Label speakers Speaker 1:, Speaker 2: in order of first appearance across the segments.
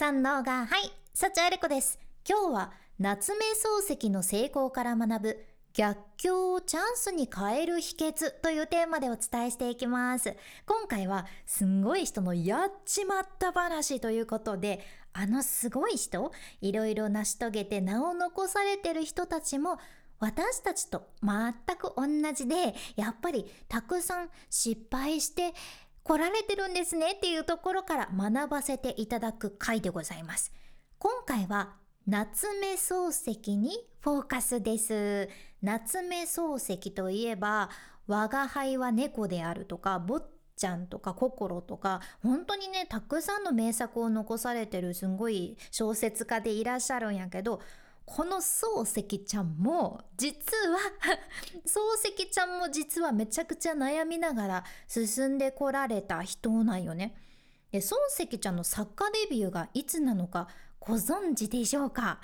Speaker 1: 三能がはい幸あれ子です。今日は夏目漱石の成功から学ぶ逆境をチャンスに変える秘訣というテーマでお伝えしていきます。今回はすんごい人のやっちまった話ということであのすごい人いろいろ成し遂げて名を残されてる人たちも私たちと全く同じでやっぱりたくさん失敗して来られてるんですねっていうところから学ばせていただく回でございます。今回は夏目漱石にフォーカスです。夏目漱石といえば我が輩は猫であるとか坊ちゃんとか心とか本当にねたくさんの名作を残されてるすんごい小説家でいらっしゃるんやけどこの漱石ちゃんも実は 漱石ちゃんも実はめちゃくちゃ悩みながら進んでこられた人なんよね。で漱石ちゃんの作家デビューがいつなのかご存知でしょうか？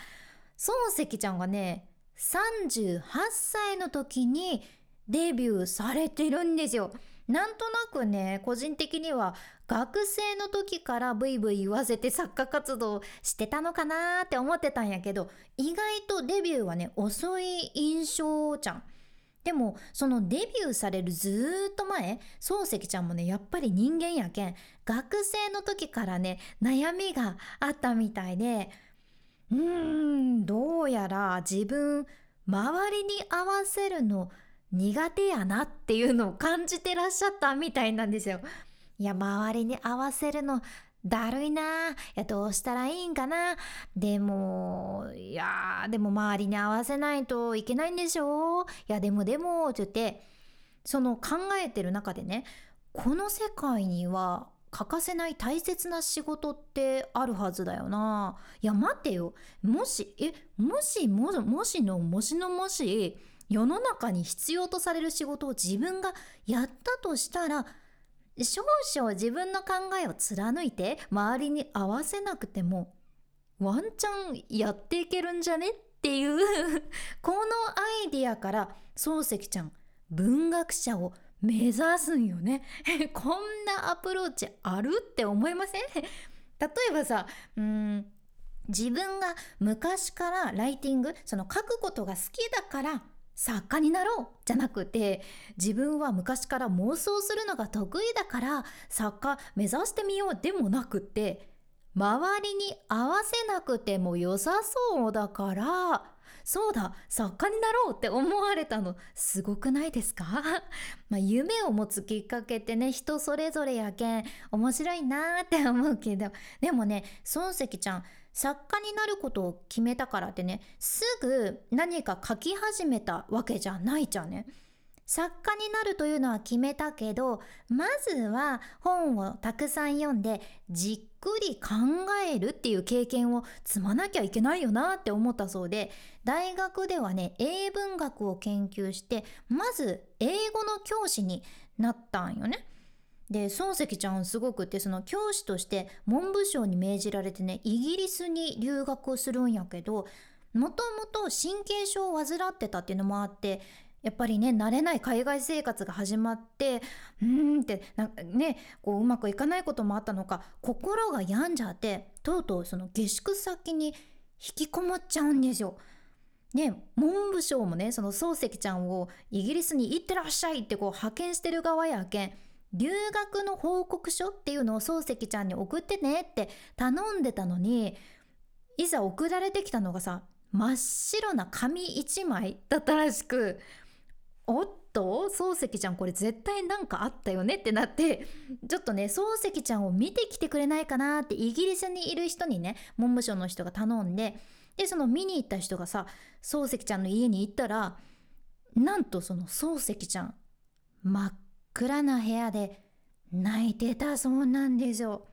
Speaker 1: 漱石ちゃんがね38歳の時にデビューされてるんですよ。なんとなくね個人的には学生の時からブイブイ言わせて作家活動してたのかなって思ってたんやけど意外とデビューはね遅い印象じゃん。でもそのデビューされるずっと前漱石ちゃんもねやっぱり人間やけん学生の時からね悩みがあったみたいでうーんどうやら自分周りに合わせるの苦手やなっていうのを感じてらっしゃったみたいなんですよ。いや周りに合わせるのだるいないやどうしたらいいんかなでもいやでも周りに合わせないといけないんでしょいやでもでもって言ってその考えてる中でねこの世界には欠かせない大切な仕事ってあるはずだよな。いや待ってよもしえもしももしのもしのもし世の中に必要とされる仕事を自分がやったとしたら少々自分の考えを貫いて周りに合わせなくてもワンチャンやっていけるんじゃねっていう このアイディアから漱石ちゃん文学者を目指すんよね。こんなアプローチあるって思いません？例えばさうん自分が昔からライティングその書くことが好きだから作家になろうじゃなくて自分は昔から妄想するのが得意だから作家目指してみようでもなくって周りに合わせなくても良さそうだからそうだ作家になろうって思われたのすごくないですか？まあ夢を持つきっかけってね人それぞれやけん面白いなーって思うけどでもね孫石ちゃん作家になることを決めたからってねすぐ何か書き始めたわけじゃないじゃんね。作家になるというのは決めたけどまずは本をたくさん読んでじっくり考えるっていう経験を積まなきゃいけないよなって思ったそうで大学ではね英文学を研究してまず英語の教師になったんよね。で漱石ちゃんすごくってその教師として文部省に命じられてねイギリスに留学するんやけどもともと神経症を患ってたっていうのもあってやっぱりね慣れない海外生活が始まってうーんってなねこううまくいかないこともあったのか心が病んじゃってとうとうその下宿先に引きこもっちゃうんですよ。ね、文部省もねその漱石ちゃんをイギリスに行ってらっしゃいってこう派遣してる側やけん留学の報告書っていうのを漱石ちゃんに送ってねって頼んでたのにいざ送られてきたのがさ真っ白な紙1枚だったらしくおっと漱石ちゃんこれ絶対なんかあったよねってなってちょっとね漱石ちゃんを見てきてくれないかなってイギリスにいる人にね文部省の人が頼んででその見に行った人がさ漱石ちゃんの家に行ったらなんとその漱石ちゃん真っ暗な部屋で泣いてたそうなんですよ。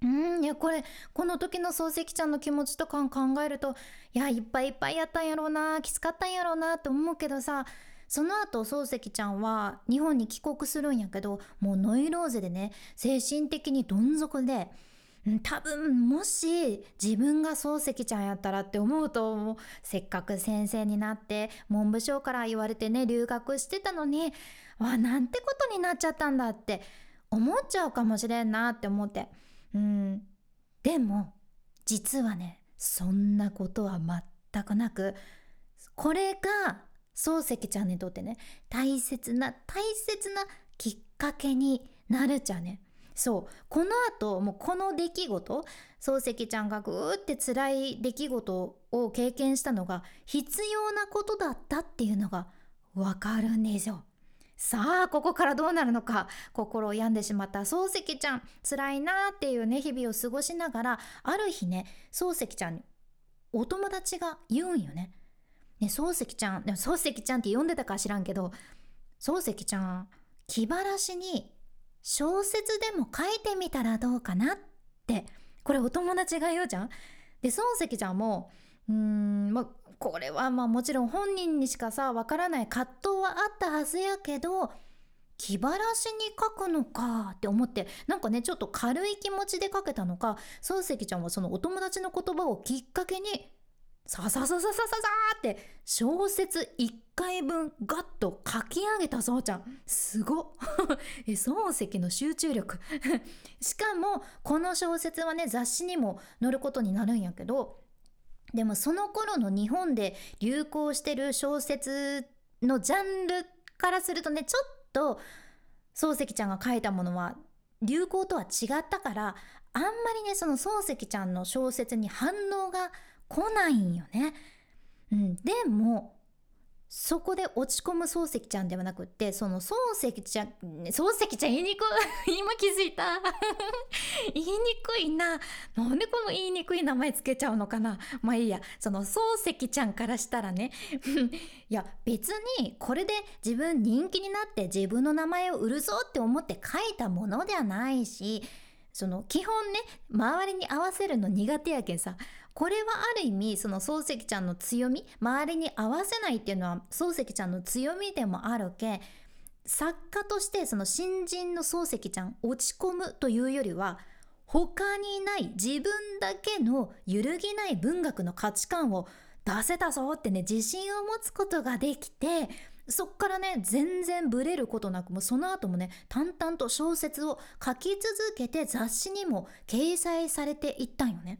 Speaker 1: うんいやこれこの時の漱石ちゃんの気持ちとか考えるといやいっぱいいっぱいやったんやろうなきつかったんやろうなって思うけどさその後漱石ちゃんは日本に帰国するんやけどもうノイローゼでね精神的にどん底で多分もし自分が漱石ちゃんやったらって思うともうせっかく先生になって文部省から言われてね留学してたのにわなんてことになっちゃったんだって思っちゃうかもしれんなって思って。うん。でも実はねそんなことは全くなくこれが漱石ちゃんにとってね大切な大切なきっかけになるじゃね。そうこのあともうこの出来事漱石ちゃんがぐーって辛い出来事を経験したのが必要なことだったっていうのがわかるんですよ。さあここからどうなるのか心を病んでしまった漱石ちゃん辛いなっていうね日々を過ごしながらある日ね漱石ちゃんにお友達が言うんよね。ね漱石ちゃん漱石ちゃんって呼んでたか知らんけど漱石ちゃん気晴らしに小説でも書いてみたらどうかなってこれお友達が言うじゃん？で漱石ちゃんもうーんまあこれはまあもちろん本人にしかさわからない葛藤はあったはずやけど気晴らしに書くのかって思ってなんかねちょっと軽い気持ちで書けたのか漱石ちゃんはそのお友達の言葉をきっかけにさささささささって小説1回分ガッと書き上げたそうちゃん。すご え漱石の集中力。しかもこの小説はね雑誌にも載ることになるんやけどでもその頃の日本で流行してる小説のジャンルからするとねちょっと漱石ちゃんが書いたものは流行とは違ったからあんまりねその漱石ちゃんの小説に反応が来ないんよね。うん、でもそこで落ち込む漱石ちゃんではなくってその漱石ちゃん漱石ちゃん言いにくい 今気づいた。言いにくいな。なんでこの言いにくい名前つけちゃうのかな。まあいいや。その漱石ちゃんからしたらね。いや別にこれで自分人気になって自分の名前を売るぞって思って書いたものではないしその基本ね周りに合わせるの苦手やけんさ。これはある意味その漱石ちゃんの強み周りに合わせないっていうのは漱石ちゃんの強みでもあるけ作家としてその新人の漱石ちゃん落ち込むというよりは他にない自分だけの揺るぎない文学の価値観を出せたぞってね自信を持つことができてそっからね全然ブレることなくもうその後もね淡々と小説を書き続けて雑誌にも掲載されていったんよね。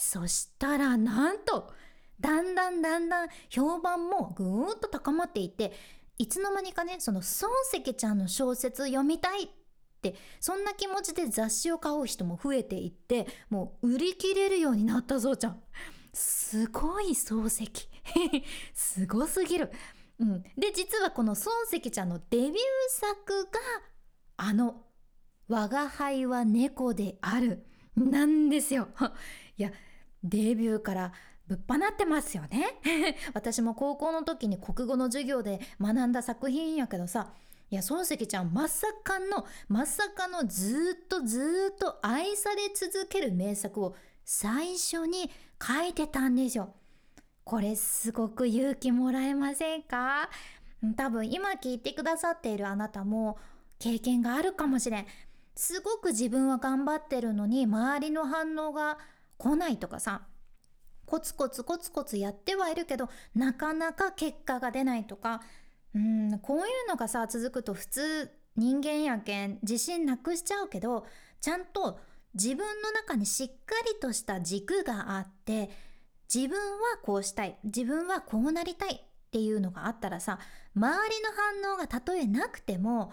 Speaker 1: そしたらなんとだんだんだんだん評判もぐーっと高まっていていつの間にかねその漱石ちゃんの小説読みたいってそんな気持ちで雑誌を買う人も増えていってもう売り切れるようになったぞちゃん。すごい漱石。すごすぎる、うん、で実はこの漱石ちゃんのデビュー作があの「我が輩は猫である」なんですよ。いやデビューからぶっ放ってますよね 私も高校の時に国語の授業で学んだ作品やけどさいや漱石ちゃんまさかのまさかのずっとずっと愛され続ける名作を最初に書いてたんですよ。これすごく勇気もらえませんか？多分今聞いてくださっているあなたも経験があるかもしれん。すごく自分は頑張ってるのに周りの反応が来ないとかさコツコツコツコツやってはいるけどなかなか結果が出ないとかうんこういうのがさ続くと普通人間やけん自信なくしちゃうけどちゃんと自分の中にしっかりとした軸があって自分はこうしたい自分はこうなりたいっていうのがあったらさ周りの反応がたとえなくても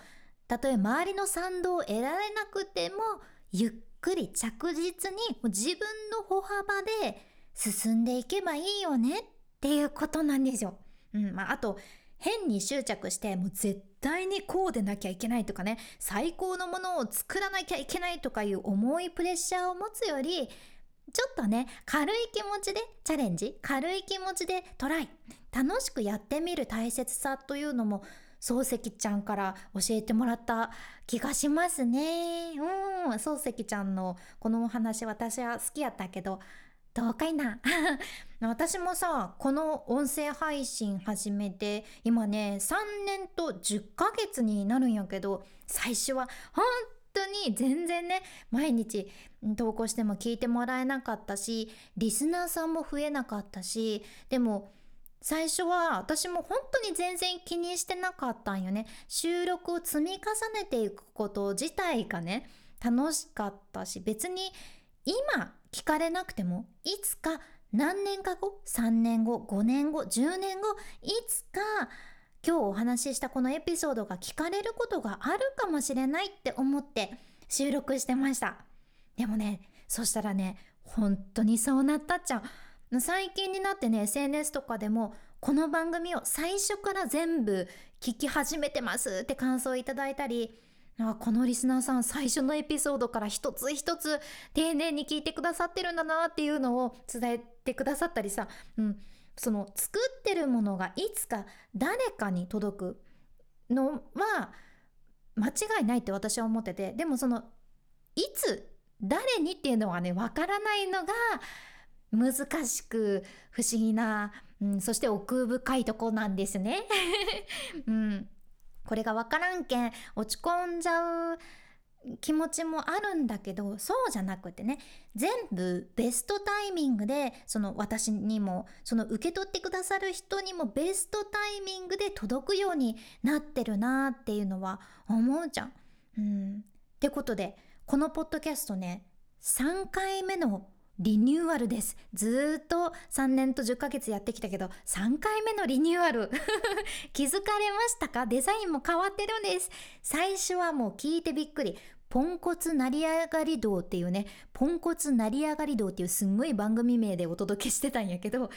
Speaker 1: たとえ周りの賛同を得られなくてもゆっくり着実に自分の歩幅で進んでいけばいいよねっていうことなんですよ。うんまあ、あと変に執着してもう絶対にこうでなきゃいけないとかね。最高のものを作らなきゃいけないとかいう重いプレッシャーを持つよりちょっとね軽い気持ちでチャレンジ。軽い気持ちでトライ。楽しくやってみる大切さというのも漱石ちゃんから教えてもらった気がしますね。うん。漱石ちゃんのこのお話私は好きやったけどどうかいな？私もさこの音声配信始めて今ね3年と10ヶ月になるんやけど最初は本当に全然ね毎日投稿しても聞いてもらえなかったしリスナーさんも増えなかったしでも最初は私も本当に全然気にしてなかったんよね。収録を積み重ねていくこと自体がね楽しかったし別に今聞かれなくてもいつか何年か後3年後5年後10年後いつか今日お話ししたこのエピソードが聞かれることがあるかもしれないって思って収録してました。でもねそしたらね本当にそうなったっちゃう。最近になってね SNS とかでもこの番組を最初から全部聞き始めてますって感想をいただいたりこのリスナーさん最初のエピソードから一つ一つ丁寧に聞いてくださってるんだなっていうのを伝えてくださったりさ、うん、その作ってるものがいつか誰かに届くのは間違いないって私は思っててでもそのいつ誰にっていうのはねわからないのが難しく不思議な、うん、そして奥深いとこなんですね。うんこれが分からんけん落ち込んじゃう気持ちもあるんだけどそうじゃなくてね全部ベストタイミングでその私にもその受け取ってくださる人にもベストタイミングで届くようになってるなっていうのは思うじゃん。うん、ってことでこのポッドキャストね3回目のリニューアルです。ずっと3年と10ヶ月やってきたけど、3回目のリニューアル。気づかれましたか？デザインも変わってるんです。最初はもう聞いてびっくり。ポンコツ成り上がり道っていうね、ポンコツ成り上がり道っていうすんごい番組名でお届けしてたんやけど、1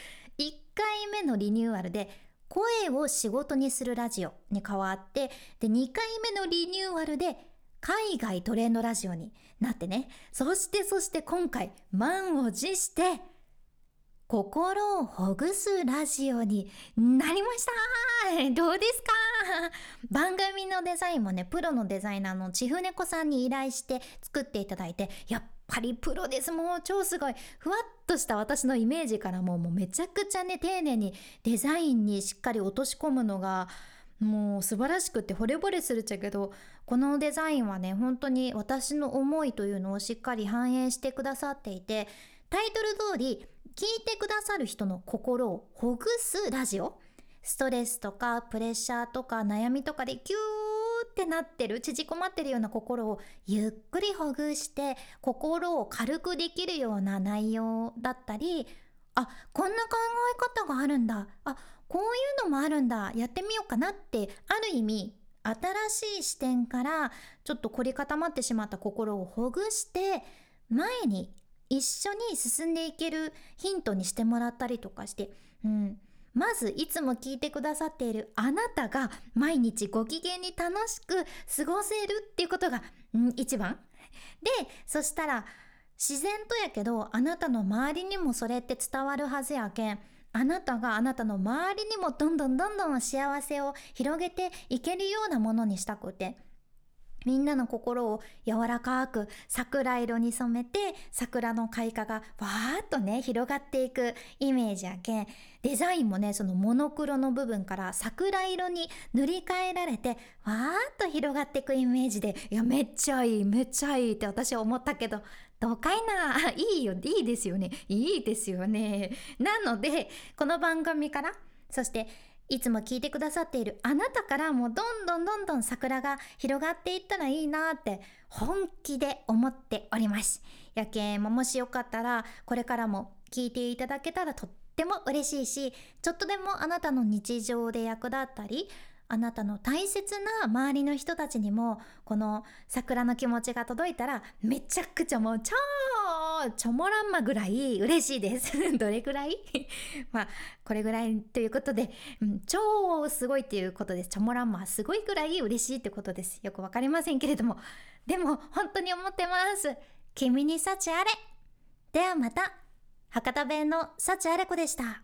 Speaker 1: 回目のリニューアルで、声を仕事にするラジオに変わって、で、2回目のリニューアルで、海外トレンドラジオになってね。そしてそして今回、満を持して、心をほぐすラジオになりましたどうですか？番組のデザインもね、プロのデザイナーのちふねこさんに依頼して作っていただいて、やっぱりプロです。もう超すごい。ふわっとした私のイメージからももうめちゃくちゃね、丁寧にデザインにしっかり落とし込むのがもう素晴らしくって惚れ惚れするっちゃけどこのデザインはね本当に私の思いというのをしっかり反映してくださっていてタイトル通り聞いてくださる人の心をほぐすラジオ。ストレスとかプレッシャーとか悩みとかでキューってなってる縮こまってるような心をゆっくりほぐして心を軽くできるような内容だったりあこんな考え方があるんだ。あこういうのもあるんだやってみようかなってある意味新しい視点からちょっと凝り固まってしまった心をほぐして前に一緒に進んでいけるヒントにしてもらったりとかして、うん、まずいつも聞いてくださっているあなたが毎日ご機嫌に楽しく過ごせるっていうことが、うん、一番。でそしたら自然とやけどあなたの周りにもそれって伝わるはずやけん。あなたがあなたの周りにもどんどんどんどん幸せを広げていけるようなものにしたくて。みんなの心を柔らかく桜色に染めて桜の開花がわーっとね広がっていくイメージやけん。デザインもねそのモノクロの部分から桜色に塗り替えられてわーっと広がっていくイメージでいやめっちゃいいめっちゃいいって私は思ったけどどうかいな？いいよいいですよね。いいですよね。なのでこの番組からそしていつも聞いてくださっているあなたからもどんどんどんどん桜が広がっていったらいいなって本気で思っております。やけんももしよかったらこれからも聞いていただけたらとっても嬉しいしちょっとでもあなたの日常で役立ったりあなたの大切な周りの人たちにもこの桜の気持ちが届いたらめちゃくちゃもう超チョモランマぐらい嬉しいです。どれぐらい？まあこれぐらいということで、うん、超すごいっていうことです。チョモランマすごいぐらい嬉しいってことです。よくわかりませんけれども。でも本当に思ってます。君に幸あれ。ではまた。博多弁の幸あれ子でした。